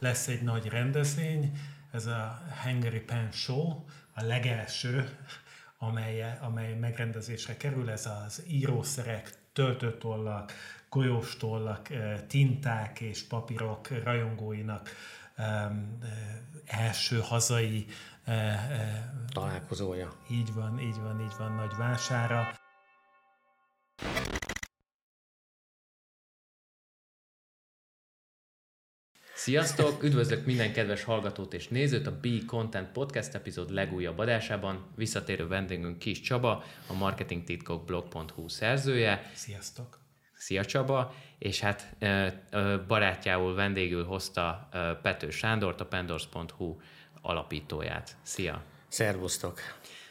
lesz egy nagy rendezvény, ez a Hungary Pen Show, a legelső, amely, amely megrendezésre kerül, ez az írószerek, töltőtollak, golyóstollak, tinták és papírok rajongóinak első hazai találkozója. Így van, így van, így van, nagy vására. Sziasztok! Üdvözlök minden kedves hallgatót és nézőt a B Content Podcast epizód legújabb adásában. Visszatérő vendégünk Kis Csaba, a marketingtitkokblog.hu szerzője. Sziasztok! Szia Csaba! És hát barátjául vendégül hozta Pető Sándort, a pendors.hu alapítóját. Szia! Szervusztok!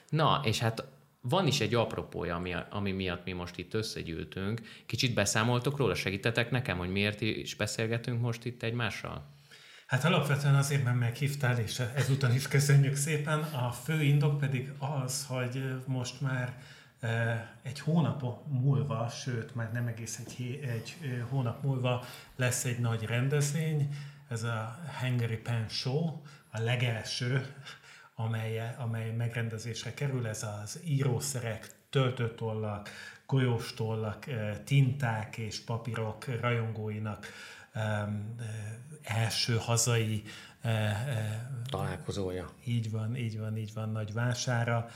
Na, és hát van is egy apropója, ami, ami miatt mi most itt összegyűltünk. Kicsit beszámoltok róla, segítetek nekem, hogy miért is beszélgetünk most itt egymással? Hát alapvetően azért, mert meghívtál, és ezúton is köszönjük szépen. A fő indok pedig az, hogy most már egy hónap múlva, sőt, már nem egész egy, egy hónap múlva lesz egy nagy rendezvény, ez a Hungary Pen Show, a legelső amely, amely megrendezésre kerül, ez az írószerek, töltőtollak, golyóstollak, tinták és papírok rajongóinak első hazai találkozója. Így van, így van, így van, nagy vására,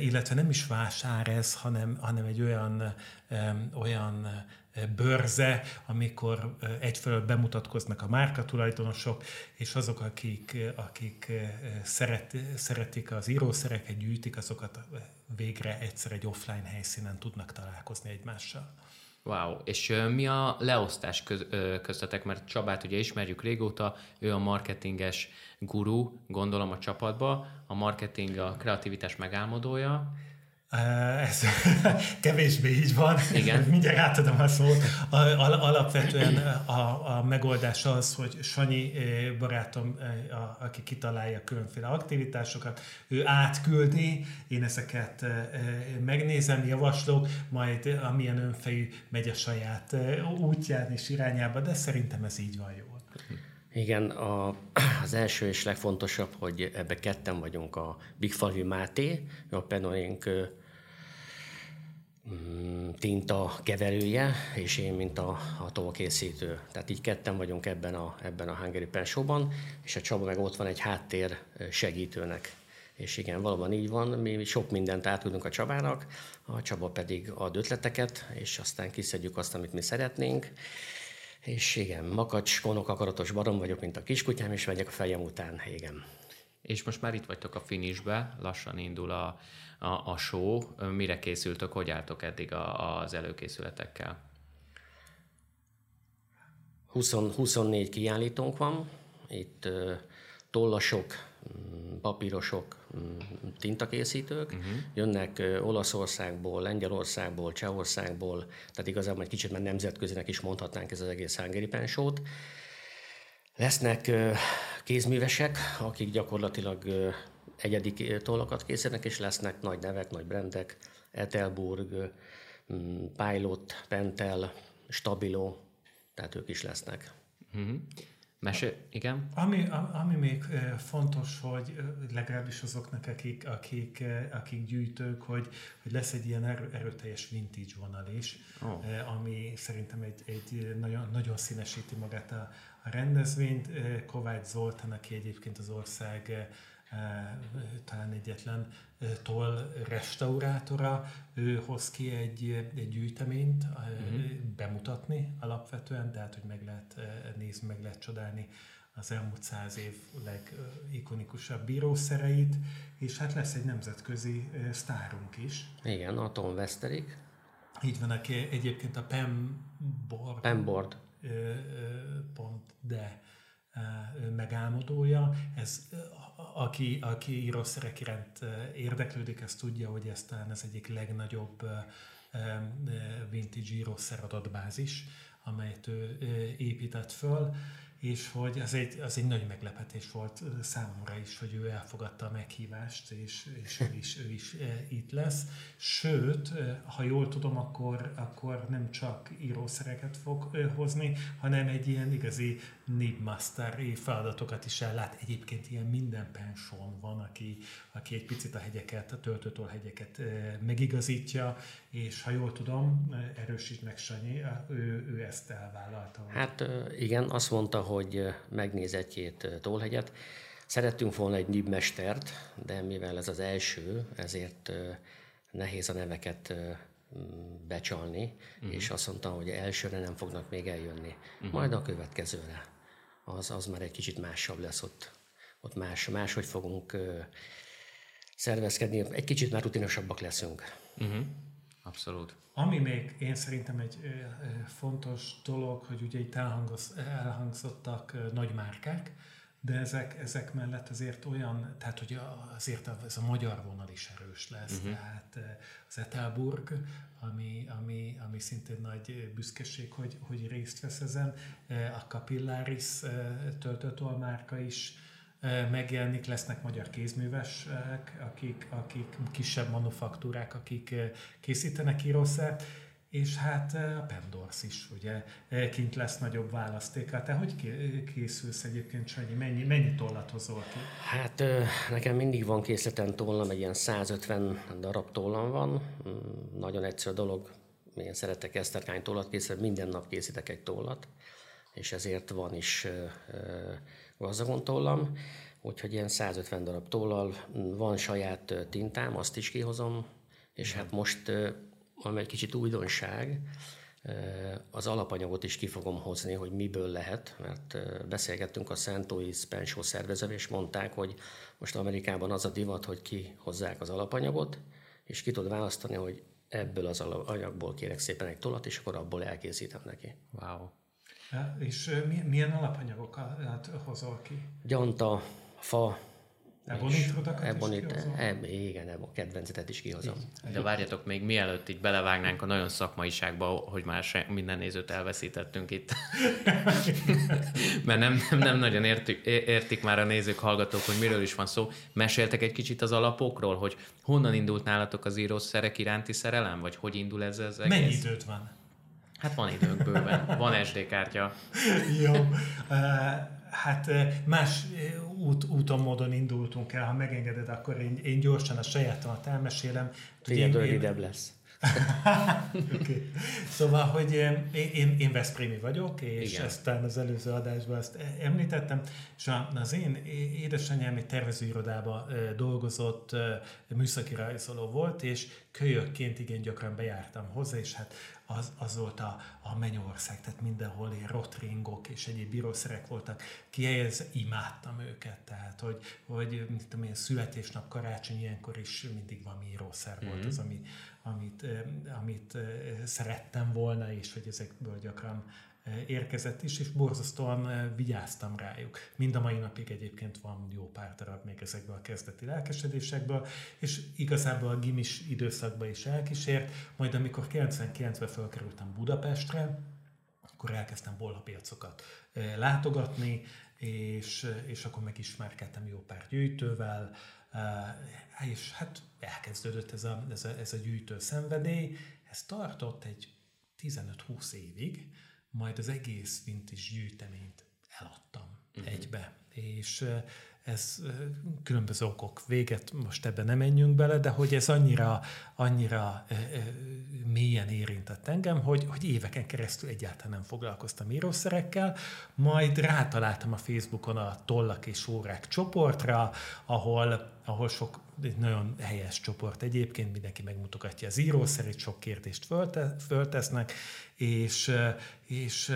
illetve nem is vásár ez, hanem, hanem egy olyan, olyan bőrze, amikor egyfelől bemutatkoznak a márkatulajdonosok, és azok, akik, akik szeret, szeretik az írószereket, gyűjtik, azokat végre egyszer egy offline helyszínen tudnak találkozni egymással. Wow, és mi a leosztás köz, köztetek, mert Csabát ugye ismerjük régóta, ő a marketinges guru, gondolom a csapatba, a marketing a kreativitás megálmodója, ez kevésbé így van. Igen. Mindjárt átadom a szót. Alapvetően a, a megoldás az, hogy Sanyi barátom, a, aki kitalálja különféle aktivitásokat, ő átküldi, én ezeket megnézem, javaslok, majd amilyen önfejű megy a saját útján és irányába, de szerintem ez így van jól. Igen, a, az első és legfontosabb, hogy ebbe ketten vagyunk a Bigfalvi Máté, a Penorénk mm, tinta keverője, és én, mint a, a tovakészítő. Tehát így ketten vagyunk ebben a, ebben a Hungary Pen Show-ban, és a Csaba meg ott van egy háttér segítőnek. És igen, valóban így van, mi sok mindent átudunk a Csabának, a Csaba pedig ad ötleteket, és aztán kiszedjük azt, amit mi szeretnénk, és igen, makacs, konok, akaratos barom vagyok, mint a kiskutyám, és megyek a fejem után, igen. És most már itt vagytok a finishbe, lassan indul a, a, a show. Mire készültök, hogy álltok eddig a, az előkészületekkel? 20, 24 kiállítónk van, itt tollasok, mm, papírosok, mm, tintakészítők, uh-huh. jönnek Olaszországból, Lengyelországból, Csehországból, tehát igazából egy kicsit már nemzetközinek is mondhatnánk ez az egész Hungary Pensót. Lesznek kézművesek, akik gyakorlatilag egyedi tollakat készítenek, és lesznek nagy nevek, nagy brendek, Etelburg, mm, Pilot, Pentel, Stabilo, tehát ők is lesznek. Uh-huh. Mesé, igen? Ami, ami még fontos, hogy legalábbis azoknak, akik, akik, akik gyűjtők, hogy, hogy lesz egy ilyen erőteljes vintage vonal is, oh. ami szerintem egy, egy nagyon, nagyon színesíti magát a, a rendezvényt. Kovács Zoltán, aki egyébként az ország talán egyetlen toll restaurátora, ő hoz ki egy, egy gyűjteményt uh-huh. bemutatni alapvetően, tehát hogy meg lehet nézni, meg lehet csodálni az elmúlt száz év legikonikusabb bírószereit, és hát lesz egy nemzetközi sztárunk is. Igen, a Tom Westerik. Így van, aki egyébként a Pemboard. Pemboard. Pont, de megálmodója. Ez, aki, aki írószerek iránt érdeklődik, ez tudja, hogy ez talán ez egyik legnagyobb vintage írószer adatbázis, amelyet ő épített föl, és hogy az egy, az egy nagy meglepetés volt számomra is, hogy ő elfogadta a meghívást, és, és ő is, ő is itt lesz. Sőt, ha jól tudom, akkor, akkor nem csak írószereket fog hozni, hanem egy ilyen igazi Nibmaster feladatokat is ellát. Egyébként ilyen minden pension van, aki, aki egy picit a hegyeket, a töltőtől hegyeket megigazítja, és ha jól tudom, erősít meg Sanyi, ő, ő ezt elvállalta. Hát igen, azt mondta, hogy megnéz egy-két tólhegyet. Szerettünk volna egy nibmestert, de mivel ez az első, ezért nehéz a neveket becsalni, uh-huh. és azt mondta, hogy elsőre nem fognak még eljönni. Uh-huh. Majd a következőre. Az, az már egy kicsit másabb lesz ott. Ott más, máshogy fogunk szervezkedni. Egy kicsit már rutinosabbak leszünk. Uh-huh. Abszolút. Ami még én szerintem egy fontos dolog, hogy ugye itt elhangzottak nagy márkák, de ezek, ezek mellett azért olyan, tehát hogy azért ez a magyar vonal is erős lesz, uh-huh. tehát az Etelburg, ami, ami, ami szintén nagy büszkeség, hogy, hogy részt vesz ezen, a Capillaris töltőtolmárka is megjelenik, lesznek magyar kézművesek, akik, akik kisebb manufaktúrák, akik készítenek írószert, és hát a Pendors is, ugye, kint lesz nagyobb választéka. Te hogy készülsz egyébként, Sanyi? Mennyi, mennyi tollat hozol ki? Hát nekem mindig van készleten tollam, egy ilyen 150 darab tollam van. Mm, nagyon egyszerű dolog, én szeretek eszterkány tollat készíteni, minden nap készítek egy tollat, és ezért van is gazdagon tollam, úgyhogy ilyen 150 darab tollal van saját tintám, azt is kihozom, és hát most ami egy kicsit újdonság, az alapanyagot is ki fogom hozni, hogy miből lehet, mert beszélgettünk a St. Louis Penshow szervezővel, és mondták, hogy most Amerikában az a divat, hogy kihozzák az alapanyagot, és ki tud választani, hogy ebből az anyagból kérek szépen egy tolat, és akkor abból elkészítem neki. Wow. És milyen alapanyagokat hozol ki? Gyanta, fa, Ebonitrodakat Ebonit, eb, igen, eb, a kedvencetet is kihozom. De várjatok még, mielőtt így belevágnánk a nagyon szakmaiságba, hogy már se, minden nézőt elveszítettünk itt. Mert nem, nem, nem nagyon értik, értik már a nézők, hallgatók, hogy miről is van szó. Meséltek egy kicsit az alapokról, hogy honnan indult nálatok az írószerek iránti szerelem, vagy hogy indul ez az egész? Mennyi időt van? Hát van időnk bőven, van SD kártya. Jó. Hát más út, úton, módon indultunk el. Ha megengeded, akkor én, én gyorsan a sajátomat elmesélem. Figyelj, rövidebb lesz. okay. Szóval, hogy én, én, én Veszprémi vagyok, és Igen. ezt az előző adásban ezt említettem, és az én édesanyám egy tervezőirodában dolgozott, műszaki rajzoló volt, és kölyökként igen gyakran bejártam hozzá, és hát az, az volt a, a mennyország, tehát mindenhol ilyen rotringok és egyéb bírószerek voltak. Kihelyez, imádtam őket, tehát hogy, hogy mit tudom én, születésnap, karácsony, ilyenkor is mindig valami írószer volt mm-hmm. az, ami, amit, amit szerettem volna, és hogy ezekből gyakran érkezett is, és borzasztóan vigyáztam rájuk. Mind a mai napig egyébként van jó pár darab még ezekből a kezdeti lelkesedésekből, és igazából a gimis időszakban is elkísért, majd amikor 99-ben felkerültem Budapestre, akkor elkezdtem bollapiacokat látogatni, és, és akkor megismerkedtem jó pár gyűjtővel, és hát elkezdődött ez a, ez a, ez a gyűjtő szenvedély, ez tartott egy 15-20 évig, majd az egész vintage gyűjteményt eladtam uh-huh. egybe. És ez különböző okok véget, most ebben nem menjünk bele, de hogy ez annyira, annyira mélyen érintett engem, hogy, hogy éveken keresztül egyáltalán nem foglalkoztam írószerekkel, majd rátaláltam a Facebookon a Tollak és Órák csoportra, ahol, ahol sok egy nagyon helyes csoport egyébként, mindenki megmutogatja az írószerét, sok kérdést fölte, föltesznek, és, és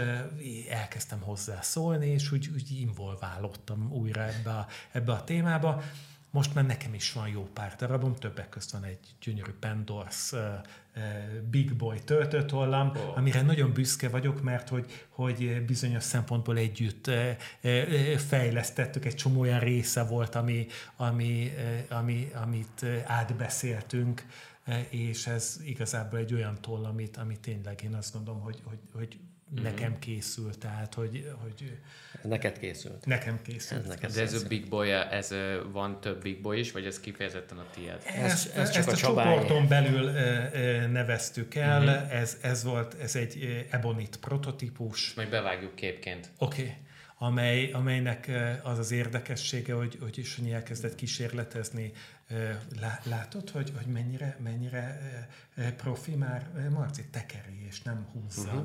elkezdtem hozzá szólni, és úgy, úgy involválódtam újra ebbe a, ebbe a témába. Most már nekem is van jó pár darabom, többek között van egy gyönyörű Pendors uh, Big Boy töltőtollam, oh. amire nagyon büszke vagyok, mert hogy, hogy bizonyos szempontból együtt uh, uh, fejlesztettük, egy csomó olyan része volt, ami, ami, ami, amit átbeszéltünk, és ez igazából egy olyan toll, amit, amit tényleg én azt gondolom, hogy, hogy, hogy uh-huh. nekem készült, tehát hogy, hogy ez neked készült. Nekem készült. Ez neked De ez a Big Boy, ez van több Big Boy is, vagy ez kifejezetten a tiéd? Ez, ez csak ezt a, a csoporton belül neveztük el, uh-huh. ez, ez volt, ez egy Ebonit prototípus. Majd bevágjuk képként. Oké. Okay amely, amelynek az az érdekessége, hogy, hogy Sanyi elkezdett kísérletezni. Látod, hogy, hogy mennyire, mennyire profi már Marci tekeri, és nem húzza, uh-huh.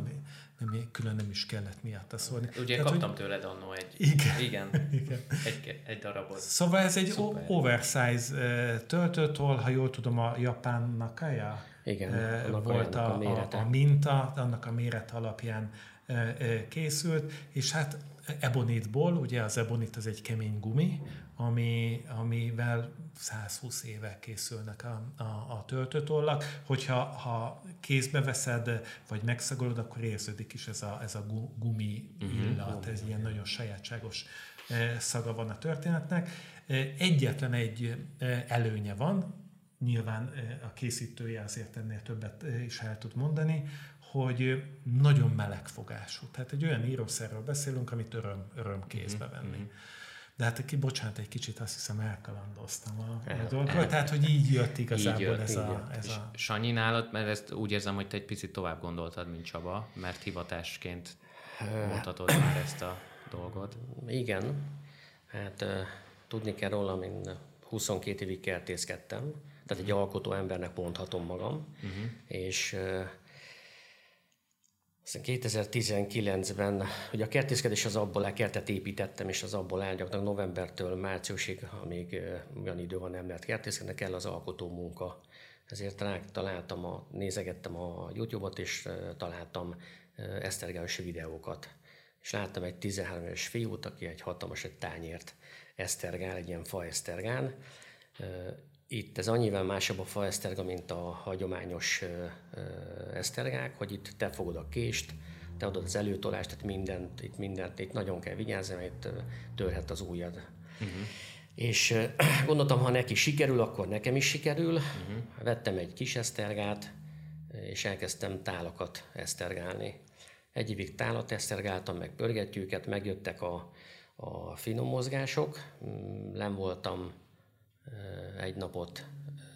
nem, külön nem is kellett miatta szólni. Ugye Tehát, kaptam hogy... tőled annó egy, igen, igen, igen. Egy, egy darabot. Szóval ez egy Szuper. oversize töltőtól, ha jól tudom, a japán Nakaya igen, volt a, a, a minta, annak a méret alapján készült, és hát ebonitból, ugye az ebonit az egy kemény gumi, ami, amivel 120 éve készülnek a, a, a töltőtollak. Hogyha ha kézbe veszed, vagy megszagolod, akkor érződik is ez a, ez a gumi mhm. illat, ez ilyen nagyon sajátságos szaga van a történetnek. Egyetlen egy előnye van, nyilván a készítője azért ennél többet is el tud mondani, hogy nagyon melegfogású. Tehát egy olyan írószerről beszélünk, amit öröm, öröm kézbe venni. Mm-hmm. De hát ki, bocsánat, egy kicsit azt hiszem elkalandoztam a, a dolgot, tehát hogy így jött igazából így jött, ez, így a, jött. ez a... Sanyi nálad, mert ezt úgy érzem, hogy te egy picit tovább gondoltad, mint Csaba, mert hivatásként mutatod már ezt a dolgot. Igen, hát tudni kell róla, én 22 évig kertészkedtem, tehát egy alkotó embernek mondhatom magam, uh-huh. és aztán 2019-ben, hogy a kertészkedés az abból kertet építettem, és az abból áll novembertől márciusig, amíg olyan idő van, nem lehet kertészkedni, kell az alkotó munka. Ezért találtam, a, nézegettem a YouTube-ot, és találtam esztergályos videókat. És láttam egy 13 éves fiút, aki egy hatalmas egy tányért esztergál, egy ilyen fa esztergán, itt ez annyivel másabb a fa eszterga, mint a hagyományos esztergák, hogy itt te fogod a kést, te adod az előtolást, tehát mindent, itt mindent, itt nagyon kell vigyázni, mert itt törhet az ujjad. Uh-huh. És gondoltam, ha neki sikerül, akkor nekem is sikerül. Uh-huh. Vettem egy kis esztergát, és elkezdtem tálakat esztergálni. Egy évig tálat esztergáltam, meg pörgetjüket, megjöttek a, a finom mozgások. Nem mm, voltam egy napot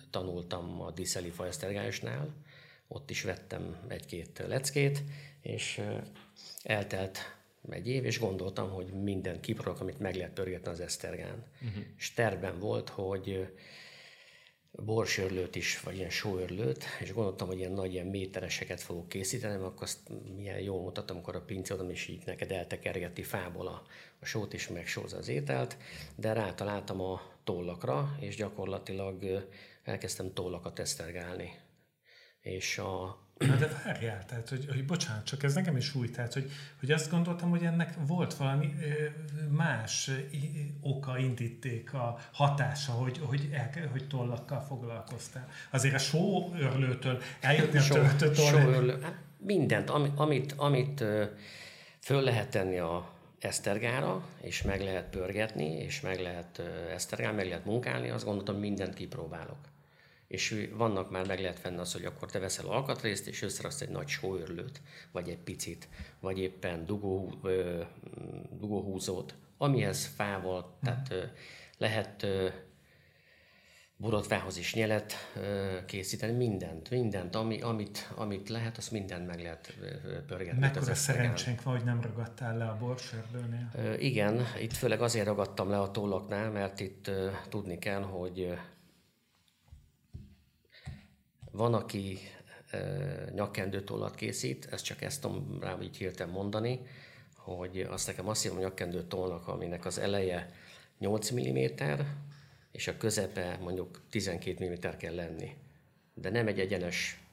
tanultam a Diszeli Fajesztergályosnál, ott is vettem egy-két leckét, és eltelt egy év, és gondoltam, hogy minden kipróbálok, amit meg lehet pörgetni az Esztergán. Uh-huh. És terben volt, hogy borsörlőt is, vagy ilyen sóörlőt, és gondoltam, hogy ilyen nagy ilyen métereseket fogok készíteni, mert akkor azt milyen jól mutattam, amikor a pince oda, és így neked eltekergeti fából a, a sót, és megsózza az ételt, de rátaláltam a tollakra, és gyakorlatilag elkezdtem tollakat esztergálni. És a Na de várjál, tehát, hogy, hogy bocsánat, csak ez nekem is új, tehát, hogy, hogy azt gondoltam, hogy ennek volt valami más oka, indíték, a hatása, hogy, hogy, el, hogy tollakkal foglalkoztál. Azért a sóörlőtől eljutni a töltőtől... Sóörlő, hát mindent, amit, amit, amit föl lehet tenni a esztergára, és meg lehet pörgetni, és meg lehet esztergálni, meg lehet munkálni, azt gondoltam, mindent kipróbálok és vannak már meg lehet venni az, hogy akkor te veszel alkatrészt, és összeraksz egy nagy sóörlőt, vagy egy picit, vagy éppen dugó, ö, dugóhúzót, amihez fával, tehát ö, lehet ö, borotvához is nyelet készíteni, mindent, mindent, ami, amit, amit lehet, azt mindent meg lehet pörgetni. Mekkora szerencsénk van, hogy nem ragadtál le a borsördőnél? igen, itt főleg azért ragadtam le a tollaknál, mert itt tudni kell, hogy van, aki nyakkendőtollat készít, ezt csak ezt tudom rá így hirtelen mondani, hogy azt nekem azt hívom nyakkendő tollnak, aminek az eleje 8 mm, és a közepe mondjuk 12 mm kell lenni. De nem egy egyenes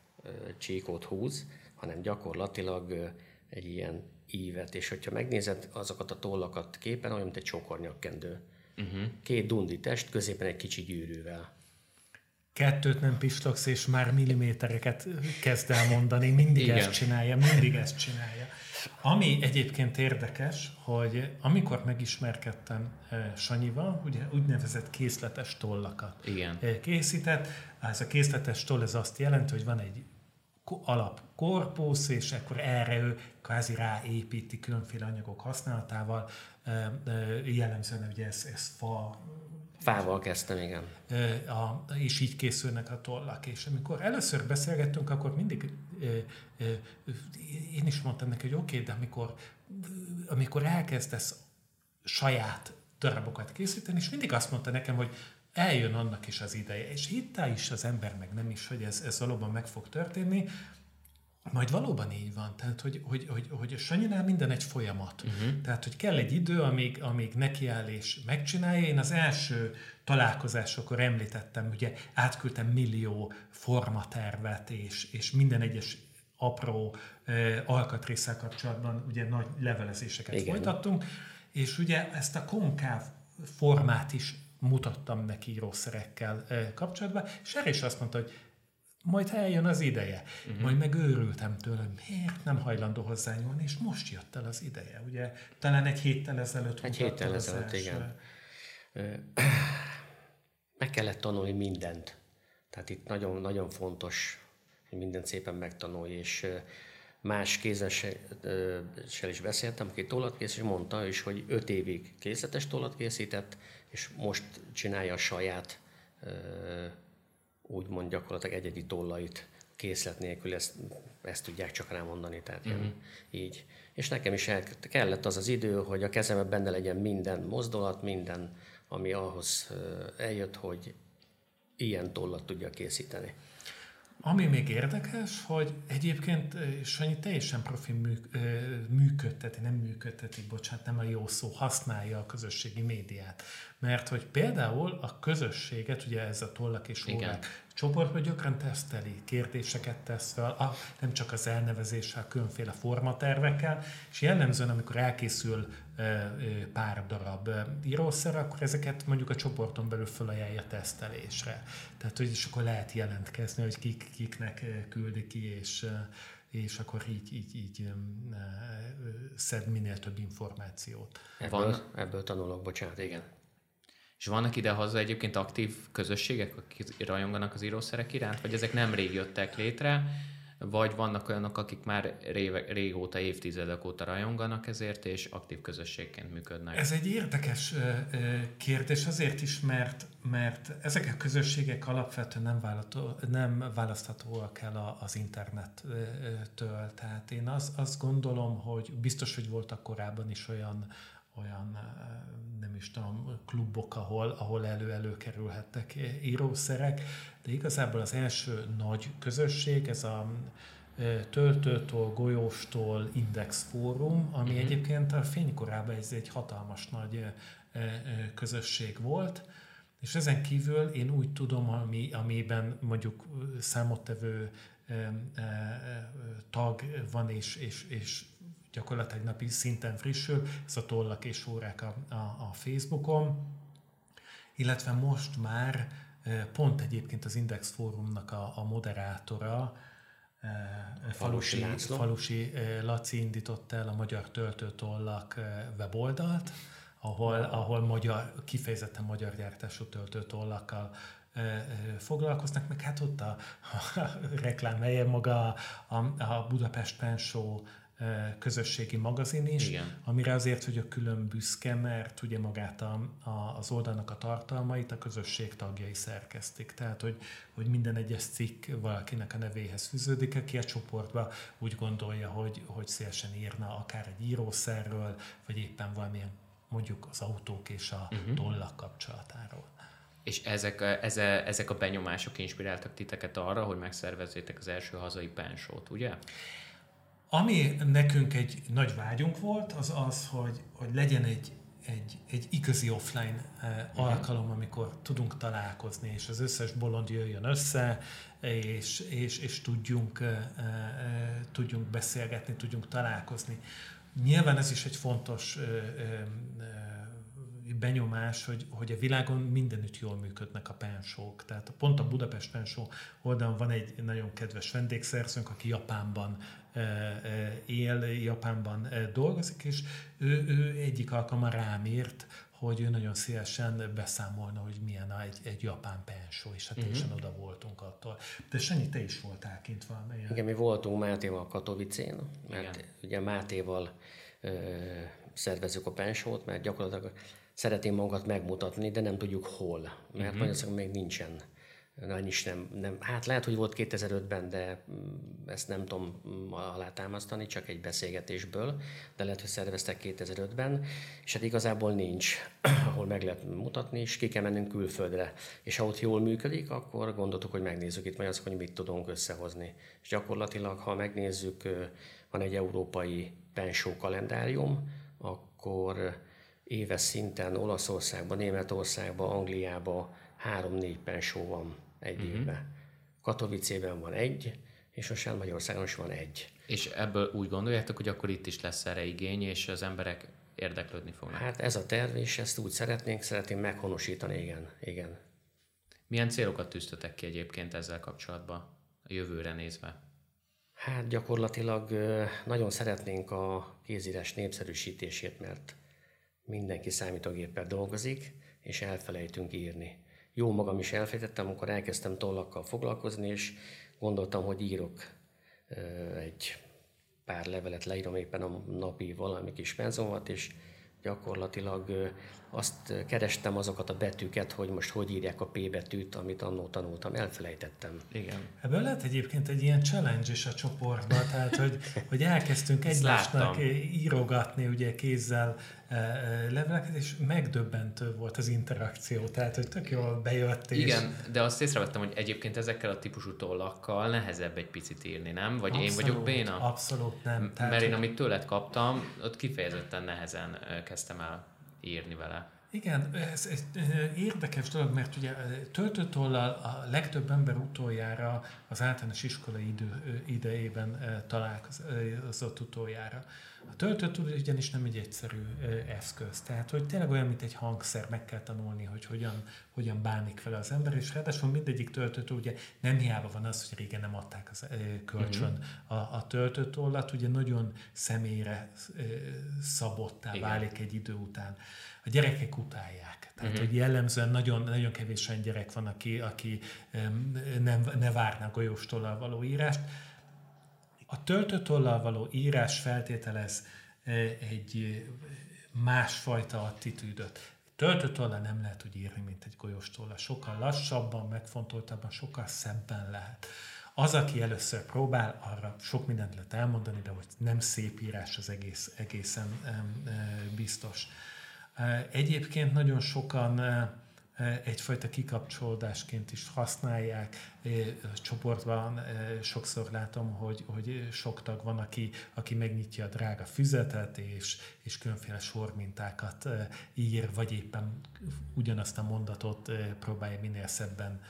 csíkot húz, hanem gyakorlatilag egy ilyen ívet, és hogyha megnézed azokat a tollakat képen, olyan, mint egy csokornyakkendő. Uh-huh. Két dundi test, középen egy kicsi gyűrűvel kettőt nem pislogsz, és már millimétereket kezd el mondani, mindig Igen. ezt csinálja, mindig ezt csinálja. Ami egyébként érdekes, hogy amikor megismerkedtem eh, Sanyival, ugye úgynevezett készletes tollakat Igen. Eh, készített. Ez a készletes toll ez azt jelenti, hogy van egy alap korpusz, és akkor erre ő kvázi ráépíti különféle anyagok használatával. Jellemzően ugye ez, ez fa, Fával kezdtem, igen. A, és így készülnek a tollak. És amikor először beszélgettünk, akkor mindig én is mondtam neki, hogy oké, okay, de amikor, amikor elkezdesz saját darabokat készíteni, és mindig azt mondta nekem, hogy eljön annak is az ideje. És hitte is az ember, meg nem is, hogy ez, ez valóban meg fog történni, majd valóban így van, tehát hogy, hogy, hogy, hogy a Sanyinál minden egy folyamat. Uh-huh. Tehát, hogy kell egy idő, amíg, amíg nekiáll és megcsinálja. Én az első találkozásokor említettem, ugye átküldtem millió formatervet, és, és minden egyes apró uh, alkatrészsel kapcsolatban ugye nagy levelezéseket Igen. folytattunk, és ugye ezt a konkáv formát is mutattam neki írószerekkel uh, kapcsolatban, és erre is azt mondta, hogy majd eljön az ideje. Uh-huh. Majd megőrültem tőle, miért nem hajlandó hozzányúlni, és most jött el az ideje. Ugye talán egy héttel ezelőtt. Egy héttel ezelőtt, igen. Meg kellett tanulni mindent. Tehát itt nagyon, nagyon fontos, hogy mindent szépen megtanulj, és más kézessel is beszéltem, aki tollat készít, és mondta is, hogy öt évig készletes tollat készített, és most csinálja a saját úgymond gyakorlatilag egyedi tollait készlet nélkül, ezt, ezt tudják csak rámondani, tehát uh-huh. így. És nekem is el, kellett az az idő, hogy a kezemben benne legyen minden mozdulat, minden, ami ahhoz eljött, hogy ilyen tollat tudja készíteni. Ami még érdekes, hogy egyébként Sanyi teljesen profi működteti, nem működteti, bocsánat, nem a jó szó, használja a közösségi médiát. Mert hogy például a közösséget, ugye ez a tollak és órák csoportban gyakran teszteli, kérdéseket tesz fel, a, nem csak az elnevezéssel, különféle formatervekkel, és jellemzően, amikor elkészül pár darab írószer, akkor ezeket mondjuk a csoporton belül felajánlja tesztelésre. Tehát, hogy is akkor lehet jelentkezni, hogy kik, kiknek küldi ki, és és akkor így, így, így szed minél több információt. Ebből, Van, ebből tanulok, bocsánat, igen. És vannak ide-haza egyébként aktív közösségek, akik rajonganak az írószerek iránt, vagy ezek nem rég jöttek létre, vagy vannak olyanok, akik már réve, régóta, évtizedek óta rajonganak ezért, és aktív közösségként működnek? Ez egy érdekes kérdés azért is, mert, mert ezek a közösségek alapvetően nem, vállalató, nem választhatóak el az internettől. Tehát én az, azt gondolom, hogy biztos, hogy voltak korábban is olyan olyan, nem is tudom, klubok, ahol, ahol elő-elő kerülhettek írószerek, de igazából az első nagy közösség, ez a töltőtől, golyóstól Index Fórum, ami mm-hmm. egyébként a fénykorában ez egy hatalmas nagy közösség volt, és ezen kívül én úgy tudom, ami, amiben mondjuk számottevő tag van, és, és, és gyakorlatilag napi szinten frissül, ez a tollak és órák a, a, a Facebookon, illetve most már pont egyébként az Index Fórumnak a, a moderátora, Falusi, Falusi, Falusi Laci indította el a Magyar Töltőtollak weboldalt, ahol, ahol magyar, kifejezetten magyar gyártású töltőtollakkal foglalkoznak, meg hát ott a, a reklám helye maga a, a Budapest Pensó közösségi magazin is, Igen. amire azért vagyok külön büszke, mert ugye magát a, a, az oldalnak a tartalmait a közösség tagjai szerkesztik. Tehát, hogy, hogy minden egyes cikk valakinek a nevéhez fűződik, aki a csoportba úgy gondolja, hogy, hogy szélesen írna akár egy írószerről, vagy éppen valamilyen mondjuk az autók és a uh-huh. tollak kapcsolatáról. És ezek, eze, ezek a benyomások inspiráltak titeket arra, hogy megszervezzétek az első hazai pensót, ugye? Ami nekünk egy nagy vágyunk volt, az az, hogy, hogy legyen egy, egy, egy igazi offline uh, alkalom, amikor tudunk találkozni, és az összes bolond jöjjön össze, és, és, és tudjunk, uh, uh, tudjunk beszélgetni, tudjunk találkozni. Nyilván ez is egy fontos benyomás, hogy, hogy a világon mindenütt jól működnek a pensók. Tehát pont a Budapest pensó oldalon van egy nagyon kedves vendégszerzőnk, aki Japánban él, Japánban dolgozik, és ő, ő egyik alkalommal rám írt, hogy ő nagyon szívesen beszámolna, hogy milyen egy, egy japán pensó, és hát teljesen uh-huh. oda voltunk attól. De Sanyi, te is voltál kint valamilyen. Igen, mi voltunk Mátéval Katowicén, mert Igen. ugye Mátéval ö, szervezzük a pensót, mert gyakorlatilag szeretném magunkat megmutatni, de nem tudjuk hol, mert uh-huh. Magyarországon még nincsen nagy is nem, nem, hát lehet, hogy volt 2005-ben, de mm, ezt nem tudom mm, alátámasztani, csak egy beszélgetésből, de lehet, hogy szerveztek 2005-ben, és hát igazából nincs, ahol meg lehet mutatni, és ki kell mennünk külföldre. És ha ott jól működik, akkor gondoltuk, hogy megnézzük itt majd azt, hogy mit tudunk összehozni. És gyakorlatilag, ha megnézzük, van egy európai pensó kalendárium, akkor éves szinten Olaszországban, Németországban, Angliában három-négy pensó van egy uh-huh. évben. Katowicében van egy, és most Magyarországon is van egy. És ebből úgy gondoljátok, hogy akkor itt is lesz erre igény, és az emberek érdeklődni fognak? Hát ez a terv, és ezt úgy szeretnénk, szeretnénk meghonosítani, igen. igen. Milyen célokat tűztetek ki egyébként ezzel kapcsolatban, a jövőre nézve? Hát gyakorlatilag nagyon szeretnénk a kézírás népszerűsítését, mert mindenki számítógéppel dolgozik, és elfelejtünk írni. Jó magam is elfejtettem, amikor elkezdtem tollakkal foglalkozni, és gondoltam, hogy írok egy pár levelet, leírom éppen a napi valami kis penzomat, és gyakorlatilag azt kerestem azokat a betűket, hogy most hogy írják a P betűt, amit annó tanultam, elfelejtettem. Igen. Ebből lehet egyébként egy ilyen challenge is a csoportban, tehát hogy, hogy elkezdtünk egymásnak írogatni ugye kézzel leveleket, és megdöbbentő volt az interakció, tehát hogy tök jól bejött. És... Igen, de azt észrevettem, hogy egyébként ezekkel a típusú tollakkal nehezebb egy picit írni, nem? Vagy abszolút, én vagyok béna? Abszolút nem. Tehát, Mert én amit tőled kaptam, ott kifejezetten nehezen kezdtem el írni vele. Igen, ez, ez érdekes dolog, mert ugye töltőtollal a legtöbb ember utoljára az általános iskolai idő, idejében találkozott utoljára. A töltőtúl ugyanis nem egy egyszerű eszköz, tehát hogy tényleg olyan, mint egy hangszer, meg kell tanulni, hogy hogyan, hogyan bánik vele az ember, és ráadásul mindegyik töltőtől ugye nem hiába van az, hogy régen nem adták az kölcsön mm-hmm. a, a töltőtollat, ugye nagyon személyre szabottá Igen. válik egy idő után. A gyerekek utálják. Tehát, uh-huh. hogy jellemzően nagyon, nagyon kevés olyan gyerek van, aki, aki nem, ne várná golyóstollal való írást. A töltőtollal való írás feltételez e, egy e, másfajta attitűdöt. Töltőtollal nem lehet úgy írni, mint egy golyóstollal. Sokkal lassabban, megfontoltabban, sokkal szebben lehet. Az, aki először próbál, arra sok mindent lehet elmondani, de hogy nem szép írás, az egész, egészen e, biztos. Egyébként nagyon sokan egyfajta kikapcsolódásként is használják. Csoportban sokszor látom, hogy, hogy sok tag van, aki, aki megnyitja a drága füzetet, és, és különféle sormintákat ír, vagy éppen ugyanazt a mondatot próbálja minél szebben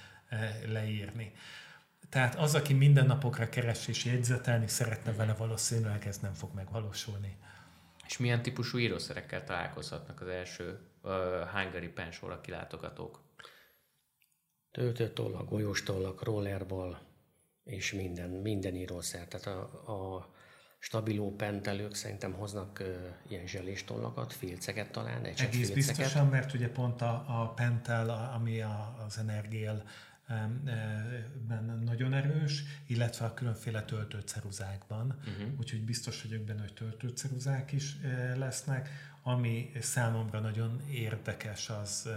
leírni. Tehát az, aki mindennapokra keres és jegyzetelni szeretne vele, valószínűleg ez nem fog megvalósulni. És milyen típusú írószerekkel találkozhatnak az első uh, hungary pensóra kilátogatók? Töltőtollak, golyóstollak, rollerball és minden, minden írószer. Tehát a, a stabiló pentelők szerintem hoznak uh, ilyen zseléstollakat, filceket talán, Egész filceket. biztosan, mert ugye pont a, a pentel, ami a, az energiel nagyon erős, illetve a különféle töltőceruzákban, uh-huh. úgyhogy biztos vagyok benne, hogy töltőceruzák is lesznek. Ami számomra nagyon érdekes, az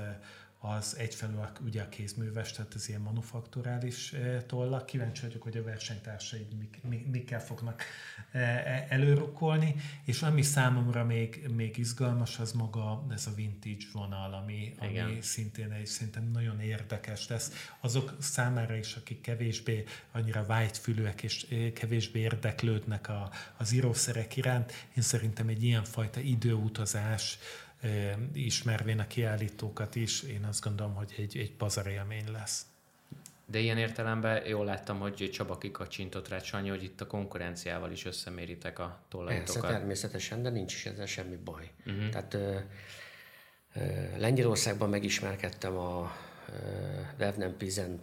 az egyfelől ugye a kézműves, tehát az ilyen manufakturális tollak. Kíváncsi vagyok, hogy a versenytársaid mik, mikkel fognak e, előrukkolni, és ami számomra még, még izgalmas, az maga ez a vintage vonal, ami, ami szintén egy szerintem nagyon érdekes lesz. Azok számára is, akik kevésbé annyira vágyfülőek és kevésbé érdeklődnek a, az írószerek iránt, én szerintem egy ilyenfajta időutazás, ismervén a kiállítókat is, én azt gondolom, hogy egy, egy élmény lesz. De ilyen értelemben jól láttam, hogy Csaba kikacsintott rá Sanyi, hogy itt a konkurenciával is összeméritek a tollaitokat. Persze, természetesen, de nincs is ezzel semmi baj. Uh-huh. Tehát ö, ö, Lengyelországban megismerkedtem a Vevnem Pizen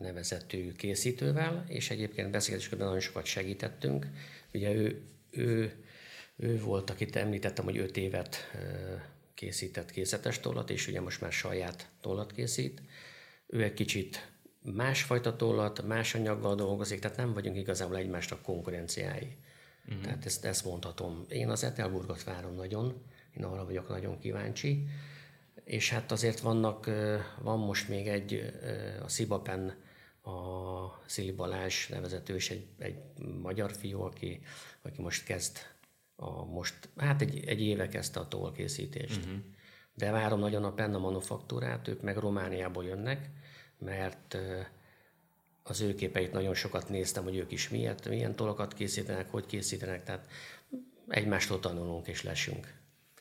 nevezetű készítővel, és egyébként beszélgetésben nagyon sokat segítettünk. Ugye ő, ő, ő volt, akit említettem, hogy öt évet készített készletes tollat, és ugye most már saját tollat készít. Ő egy kicsit másfajta tollat, más anyaggal dolgozik, tehát nem vagyunk igazából egymásnak konkurenciái. Uh-huh. Tehát ezt, ezt mondhatom. Én az Etelburgot várom nagyon, én arra vagyok nagyon kíváncsi, és hát azért vannak, van most még egy, a Szibapen, a Szili Balázs nevezető, és egy, egy magyar fiú, aki, aki most kezd, a, most, hát egy, egy éve kezdte a tollkészítést. Uh-huh. De várom nagyon a Penna manufaktúrát, ők meg Romániából jönnek, mert az ő képeit nagyon sokat néztem, hogy ők is miért, milyen tolakat készítenek, hogy készítenek, tehát egymástól tanulunk és lesünk.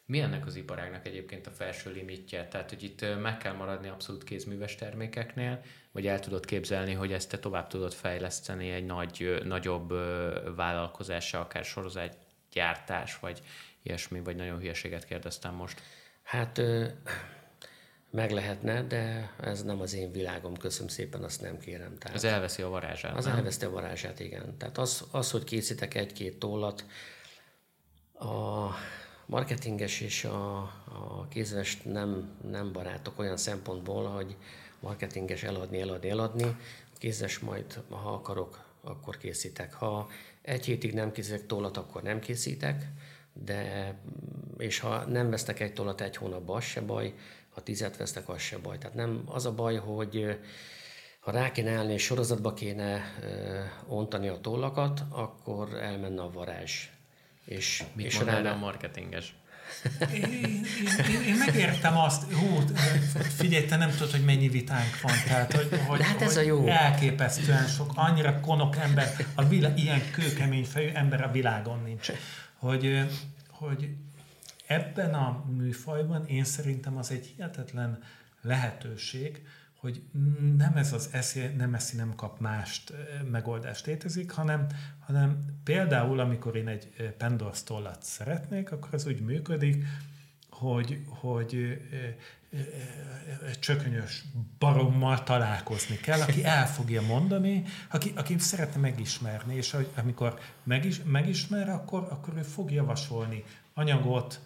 Mi ennek az iparágnak egyébként a felső limitje? Tehát, hogy itt meg kell maradni abszolút kézműves termékeknél, vagy el tudod képzelni, hogy ezt te tovább tudod fejleszteni egy nagy, nagyobb vállalkozással, akár sorozatgyártás, vagy ilyesmi, vagy nagyon hülyeséget kérdeztem most. Hát meg lehetne, de ez nem az én világom, köszönöm szépen, azt nem kérem. Tehát az elveszi a varázsát, Az nem? a varázsát, igen. Tehát az, az hogy készítek egy-két tollat, a marketinges és a, a kézvest nem, nem barátok olyan szempontból, hogy marketinges eladni, eladni, eladni, kézes majd, ha akarok, akkor készítek. Ha egy hétig nem készítek tollat, akkor nem készítek, de és ha nem vesztek egy tollat egy hónapban, az se baj, ha tizet vesztek, az se baj. Tehát nem az a baj, hogy ha rá kéne állni és sorozatba kéne ontani a tollakat, akkor elmenne a varázs. És, Mit és rá... a marketinges? Én, én, én, én megértem azt, hú, figyelj, te nem tudod, hogy mennyi vitánk van, tehát, hogy, hogy, hát ez hogy a jó. elképesztően sok, annyira konok ember, a vilá, ilyen kőkemény fejű ember a világon nincs, hogy, hogy ebben a műfajban én szerintem az egy hihetetlen lehetőség, hogy nem ez az eszi, nem eszi, nem kap mást megoldást létezik, hanem, hanem például, amikor én egy Pandor's tollat szeretnék, akkor az úgy működik, hogy, hogy csökönyös barommal találkozni kell, aki el fogja mondani, aki, aki szeretne megismerni, és amikor megis, megismer, akkor, akkor ő fog javasolni anyagot,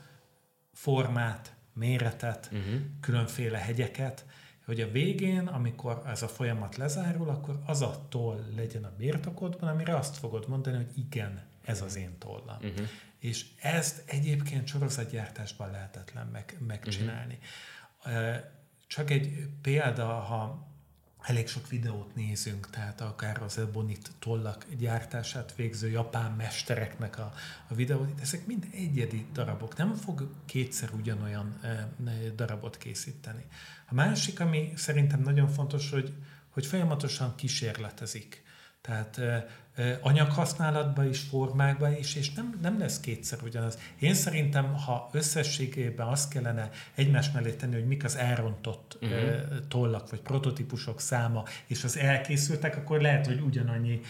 formát, méretet, uh-huh. különféle hegyeket, hogy a végén, amikor ez a folyamat lezárul, akkor az a toll legyen a birtokodban, amire azt fogod mondani, hogy igen, ez az én tollam. Uh-huh. És ezt egyébként sorozatgyártásban lehetetlen meg, megcsinálni. Uh-huh. Csak egy példa, ha elég sok videót nézünk, tehát akár az ebonit tollak gyártását végző japán mestereknek a, a videóit, ezek mind egyedi darabok, nem fog kétszer ugyanolyan e, darabot készíteni. A másik, ami szerintem nagyon fontos, hogy, hogy folyamatosan kísérletezik. Tehát anyaghasználatban is, formákban is, és nem, nem lesz kétszer ugyanaz. Én szerintem, ha összességében azt kellene egymás mellé tenni, hogy mik az elrontott uh-huh. tollak, vagy prototípusok száma, és az elkészültek, akkor lehet, hogy ugyanannyi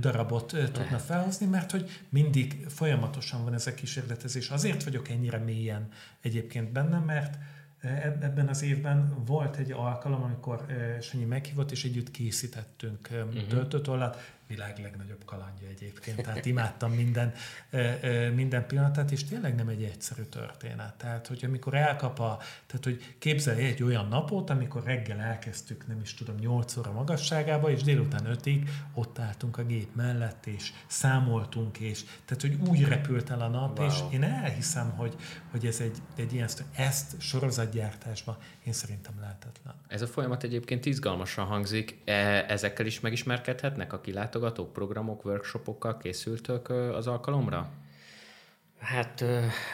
darabot tudna felhozni, mert hogy mindig folyamatosan van ez a kísérletezés. Azért vagyok ennyire mélyen egyébként benne, mert ebben az évben volt egy alkalom, amikor Sanyi meghívott, és együtt készítettünk uh-huh. töltőtollat világ legnagyobb kalandja egyébként. Tehát imádtam minden, minden pillanatát, és tényleg nem egy egyszerű történet. Tehát, hogy amikor elkap a, tehát, hogy képzelj egy olyan napot, amikor reggel elkezdtük, nem is tudom, 8 óra magasságába, és délután 5-ig ott álltunk a gép mellett, és számoltunk, és tehát, hogy úgy repült el a nap, wow. és én elhiszem, hogy, hogy ez egy, egy ilyen, ezt sorozatgyártásban én szerintem lehetetlen. Ez a folyamat egyébként izgalmasan hangzik. E, ezekkel is megismerkedhetnek a kilátogatók, programok, workshopokkal készültök az alkalomra? Hát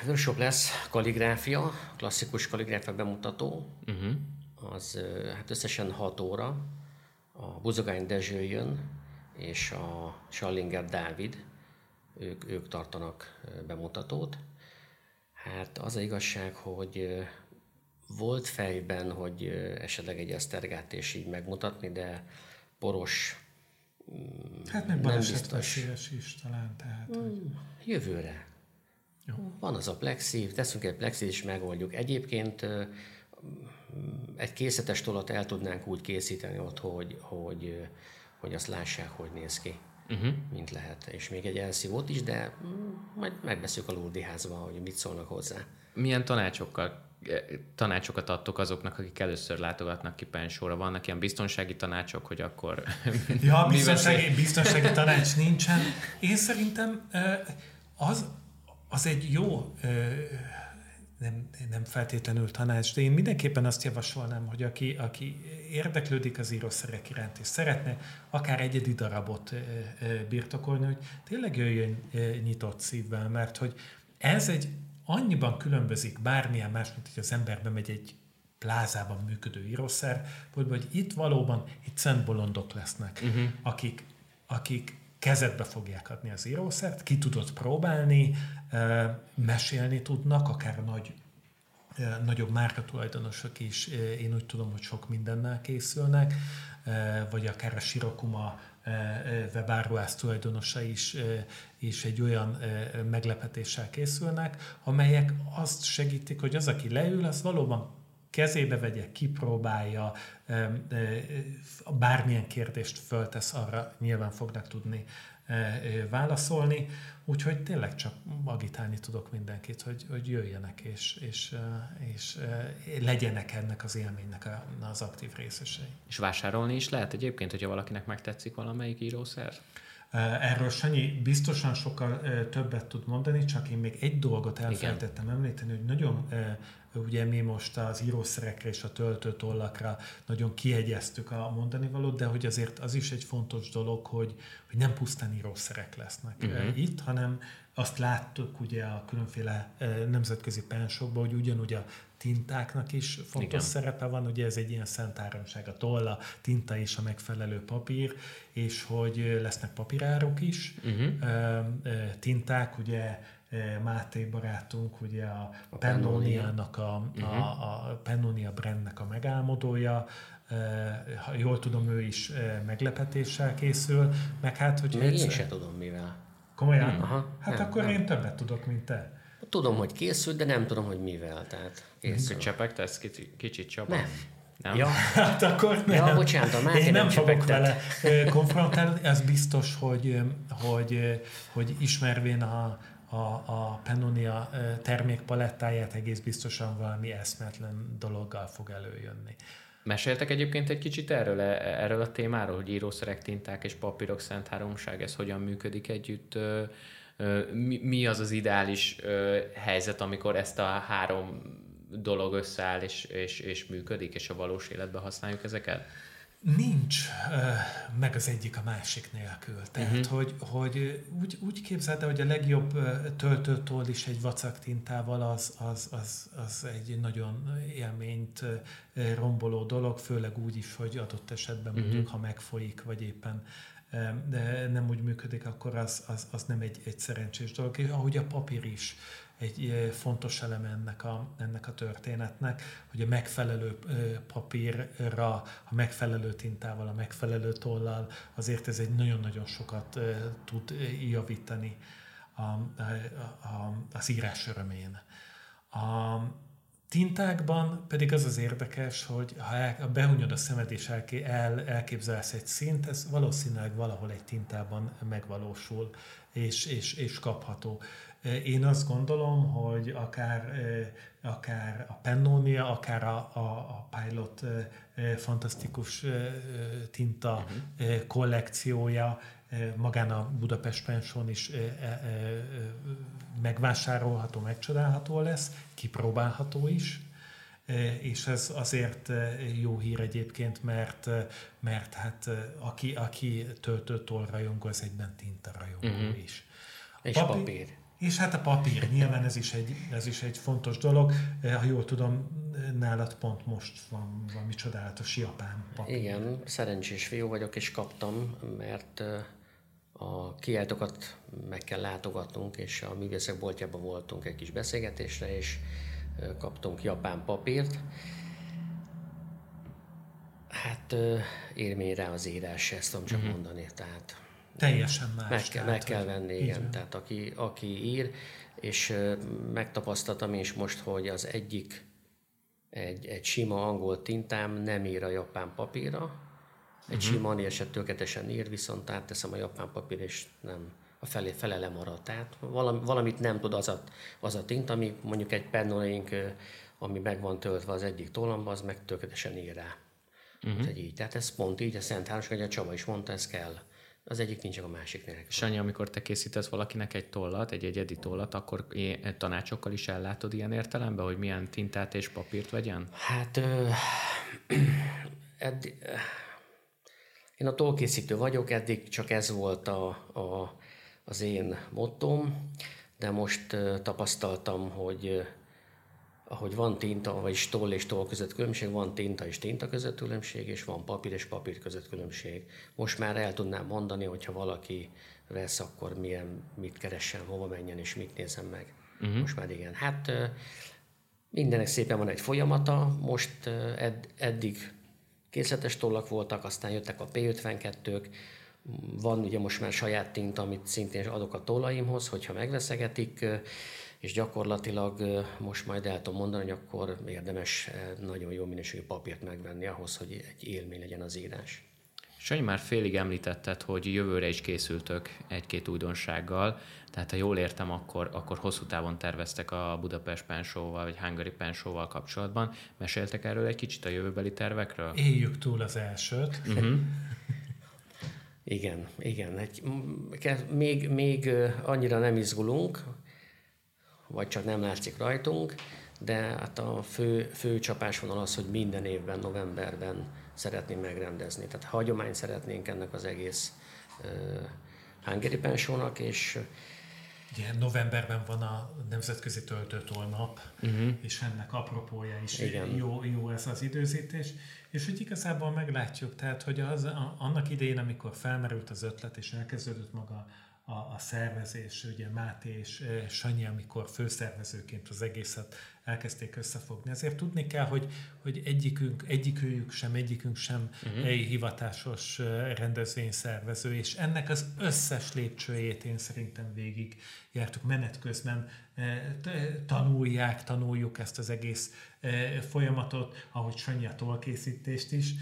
workshop lesz, kaligráfia, klasszikus kaligráfia bemutató. Uh-huh. Az hát összesen 6 óra. A Buzogány Dezső jön, és a Schallinger Dávid, ők, ők tartanak bemutatót. Hát az a igazság, hogy volt fejben, hogy esetleg egy esztergát és így megmutatni, de poros Hát meg balesetveszélyes is talán. Tehát, mm, hogy... Jövőre. Jó. Van az a plexi, teszünk egy plexi és megoldjuk. Egyébként egy készletes tolat el tudnánk úgy készíteni ott, hogy, hogy, hogy azt lássák, hogy néz ki. uh-huh. mint lehet. És még egy elszívót is, de majd megbeszünk a Lurdi házban, hogy mit szólnak hozzá. Milyen tanácsokkal tanácsokat adtok azoknak, akik először látogatnak ki pensóra? Vannak ilyen biztonsági tanácsok, hogy akkor... Ja, biztonsági, biztonsági tanács nincsen. Én szerintem az, az egy jó nem, nem feltétlenül tanács, de én mindenképpen azt javasolnám, hogy aki, aki érdeklődik az írószerek iránt, és szeretne akár egyedi darabot birtokolni, hogy tényleg jöjjön nyitott szívvel, mert hogy ez egy annyiban különbözik bármilyen más, mint hogy az ember bemegy egy plázában működő írószer, hogy itt valóban itt szent bolondok lesznek, uh-huh. akik, akik kezedbe fogják adni az írószert, ki tudod próbálni, mesélni tudnak, akár nagy nagyobb márkatulajdonosok is, én úgy tudom, hogy sok mindennel készülnek, vagy akár a Sirokuma webáruház tulajdonosa is, is egy olyan meglepetéssel készülnek, amelyek azt segítik, hogy az, aki leül, az valóban kezébe vegye, kipróbálja, bármilyen kérdést föltesz, arra nyilván fognak tudni válaszolni. Úgyhogy tényleg csak agitálni tudok mindenkit, hogy, hogy jöjjenek és, és, és legyenek ennek az élménynek az aktív részesei. És vásárolni is lehet egyébként, hogyha valakinek megtetszik valamelyik írószer? Erről Sanyi biztosan sokkal többet tud mondani, csak én még egy dolgot elfelejtettem említeni, hogy nagyon ugye mi most az írószerekre és a töltőtollakra nagyon kiegyeztük a mondani valót, de hogy azért az is egy fontos dolog, hogy, hogy nem pusztán írószerek lesznek uh-huh. itt, hanem azt láttuk ugye a különféle nemzetközi pensokban, hogy ugyanúgy a tintáknak is fontos Igen. szerepe van, ugye ez egy ilyen szent áramság, a tolla, tinta és a megfelelő papír, és hogy lesznek papírárok is, uh-huh. tinták, ugye Máté barátunk, ugye a, a Pennoniának, a, uh-huh. a, a Pennonia brandnek a megálmodója, ha jól tudom, ő is meglepetéssel készül, meg hát, hogy... Még egyszer... én sem tudom mivel. Komolyan? Hmm. Aha, hát nem, akkor nem. én többet tudok, mint te. Tudom, hogy készült, de nem tudom, hogy mivel. Tehát készül. Csepegtesz kicsit, kicsit Csaba? Nem. Nem? Ja, hát akkor nem. Ja, bocsánat, a Máté Én nem, nem fogok vele konfrontálni. Ez biztos, hogy, hogy, hogy ismervén a, a, a Pennonia termékpalettáját egész biztosan valami eszmetlen dologgal fog előjönni. Meséltek egyébként egy kicsit erről, e, erről a témáról, hogy írószerek, tinták és papírok szent háromság, ez hogyan működik együtt? Mi, mi az az ideális helyzet, amikor ezt a három dolog összeáll és, és, és működik, és a valós életben használjuk ezeket? Nincs meg az egyik a másik nélkül. Tehát, uh-huh. hogy, hogy úgy, úgy képzeld hogy a legjobb töltőtól is egy vacak tintával az, az, az, az egy nagyon élményt romboló dolog, főleg úgy is, hogy adott esetben uh-huh. mondjuk, ha megfolyik, vagy éppen de nem úgy működik, akkor az, az, az nem egy, egy szerencsés dolog. Ahogy a papír is egy fontos eleme ennek a, ennek a történetnek, hogy a megfelelő papírra, a megfelelő tintával, a megfelelő tollal, azért ez egy nagyon-nagyon sokat tud javítani a, a, a, az írás örömén. A tintákban pedig az az érdekes, hogy ha, el, ha behunyod a szemed és el, el, elképzelsz egy szint, ez valószínűleg valahol egy tintában megvalósul és, és, és kapható. Én azt gondolom, hogy akár, akár a Pennonia, akár a, a, a Pilot fantasztikus tinta uh-huh. kollekciója magán a Budapest Pension is megvásárolható, megcsodálható lesz, kipróbálható is, és ez azért jó hír egyébként, mert, mert hát aki, aki töltőtól rajongó, az egyben tinta rajongó uh-huh. is. És papír. papír. És hát a papír, nyilván ez is, egy, ez is egy fontos dolog. Ha jól tudom, nálad pont most van valami csodálatos japán papír. Igen, szerencsés fiú vagyok, és kaptam, mert a kiáltokat meg kell látogatnunk, és a művészek boltjában voltunk egy kis beszélgetésre, és kaptunk japán papírt. Hát élmény rá az írás, ezt tudom csak mm-hmm. mondani. Tehát Teljesen más. Meg, kell, meg kell venni, igen. Van. Tehát aki, aki ír, és megtapasztaltam is most, hogy az egyik egy, egy sima angol tintám nem ír a japán papírra, Egy uh-huh. sima eset tökéletesen ír, viszont átteszem a japán papír, és nem a felé, fele lemarad. Tehát valami, valamit nem tud az a, az a tint, ami mondjuk egy pennolénk, ami meg van töltve az egyik tollamba, az meg tökéletesen ír rá. Uh-huh. Tehát, így. Tehát ez pont így, a Szent Háros, hogy a Csaba is mondta, ez kell. Az egyik nincs, a másik nélkül. Sanyi, amikor te készítesz valakinek egy tollat, egy egyedi tollat, akkor tanácsokkal is ellátod ilyen értelemben, hogy milyen tintát és papírt vegyen? Hát ö, eddig, én a tollkészítő vagyok, eddig csak ez volt a, a, az én mottom, de most tapasztaltam, hogy ahogy van tinta, vagy toll és toll között különbség, van tinta és tinta között különbség, és van papír és papír között különbség. Most már el tudnám mondani, hogyha valaki vesz, akkor milyen, mit keressen, hova menjen és mit nézem meg. Uh-huh. Most már igen. Hát mindenek szépen van egy folyamata, most ed, eddig készletes tollak voltak, aztán jöttek a P52-k, van ugye most már saját tinta, amit szintén adok a tollaimhoz, hogyha megveszegetik, és gyakorlatilag most majd el tudom mondani, hogy akkor érdemes nagyon jó minőségű papírt megvenni ahhoz, hogy egy élmény legyen az írás. Sanyi, már félig említetted, hogy jövőre is készültök egy-két újdonsággal, tehát ha jól értem, akkor, akkor hosszú távon terveztek a Budapest Pensóval, vagy Hungary Pensóval kapcsolatban. Meséltek erről egy kicsit a jövőbeli tervekről? Éljük túl az elsőt. Uh-huh. igen, igen. Egy, még, még annyira nem izgulunk, vagy csak nem látszik rajtunk, de hát a fő, fő csapásvonal az, hogy minden évben, novemberben szeretném megrendezni. Tehát hagyományt szeretnénk ennek az egész Hungary Pensónak, és Ugye novemberben van a Nemzetközi Töltőtól nap, uh-huh. és ennek apropója is Igen. Jó, jó ez az időzítés. És hogy igazából meglátjuk, tehát hogy az, a, annak idején, amikor felmerült az ötlet, és elkezdődött maga a, a szervezés, ugye Máté és Sanyi, amikor főszervezőként az egészet elkezdték összefogni. Ezért tudni kell, hogy, hogy egyikünk, egyikőjük sem, egyikünk sem uh-huh. egy hivatásos rendezvényszervező, és ennek az összes lépcsőjét én szerintem végig jártuk menet közben, tanulják, tanuljuk ezt az egész folyamatot, ahogy Sanyi a tollkészítést is,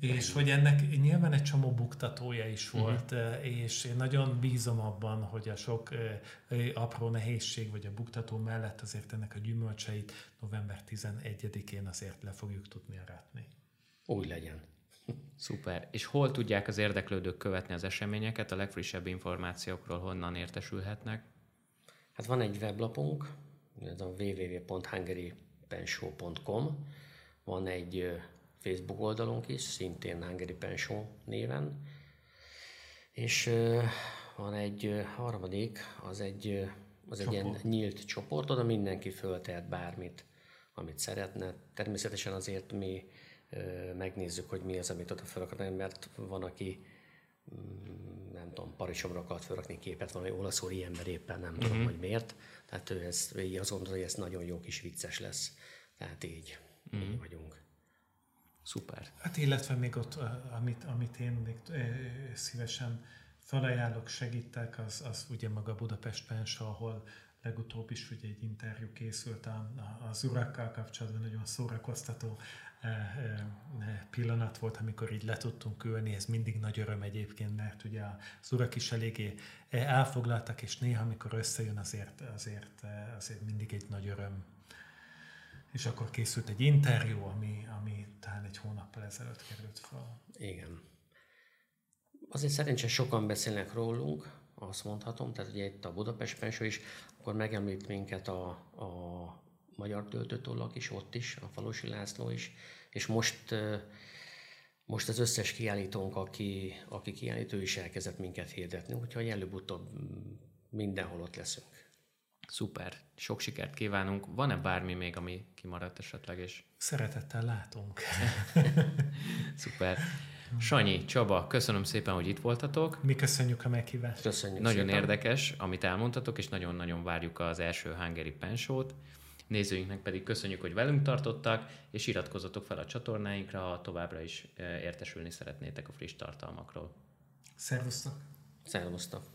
és hogy ennek nyilván egy csomó buktatója is mhm. volt, uh-huh. és én nagyon bízom abban, hogy a sok apró nehézség vagy a buktató mellett azért ennek a gyümölcseit november 11-én azért le fogjuk tudni aratni. Úgy legyen. Szuper. És hol tudják az érdeklődők követni az eseményeket, a legfrissebb információkról honnan értesülhetnek? Hát van egy weblapunk, ez a www.hungarypenshow.com, van egy Facebook oldalunk is, szintén Hungary Penshow néven, és van egy harmadik, az egy, az egy ilyen nyílt csoport, oda mindenki föltehet bármit, amit szeretne. Természetesen azért mi megnézzük, hogy mi az, amit oda felrakni, mert van, aki nem tudom, parisomra akart felrakni képet, valami olaszul ember éppen nem uh-huh. tudom, mhm. hogy miért. Tehát ő ezt, így azt gondolja, hogy ez nagyon jó kis vicces lesz. Tehát így, uh-huh. így vagyunk. Szuper. Hát illetve még ott, amit, amit én még szívesen felajánlok, segítek, az, az ugye maga Budapest Pens, ahol legutóbb is ugye egy interjú készült az urakkal kapcsolatban, nagyon szórakoztató pillanat volt, amikor így le tudtunk ülni, ez mindig nagy öröm egyébként, mert ugye az urak is eléggé elfoglaltak, és néha, amikor összejön, azért, azért, azért mindig egy nagy öröm. És akkor készült egy interjú, ami, ami talán egy hónappal ezelőtt került fel. Igen. Azért szerencsés sokan beszélnek rólunk, azt mondhatom, tehát ugye itt a Budapest Penső is, akkor megemlít minket a, a magyar töltőtollak is, ott is, a Falusi László is, és most, most az összes kiállítónk, aki, aki kiállító is elkezdett minket hirdetni, úgyhogy előbb-utóbb mindenhol ott leszünk. Szuper, sok sikert kívánunk. Van-e bármi még, ami kimaradt esetleg? És... Szeretettel látunk. Szuper. Sanyi, Csaba, köszönöm szépen, hogy itt voltatok. Mi köszönjük a meghívást. Köszönjük Nagyon szépen. érdekes, amit elmondtatok, és nagyon-nagyon várjuk az első Hungary Pensót. Nézőinknek pedig köszönjük, hogy velünk tartottak, és iratkozzatok fel a csatornáinkra, ha továbbra is értesülni szeretnétek a friss tartalmakról. Szervusztok! Szervusztok!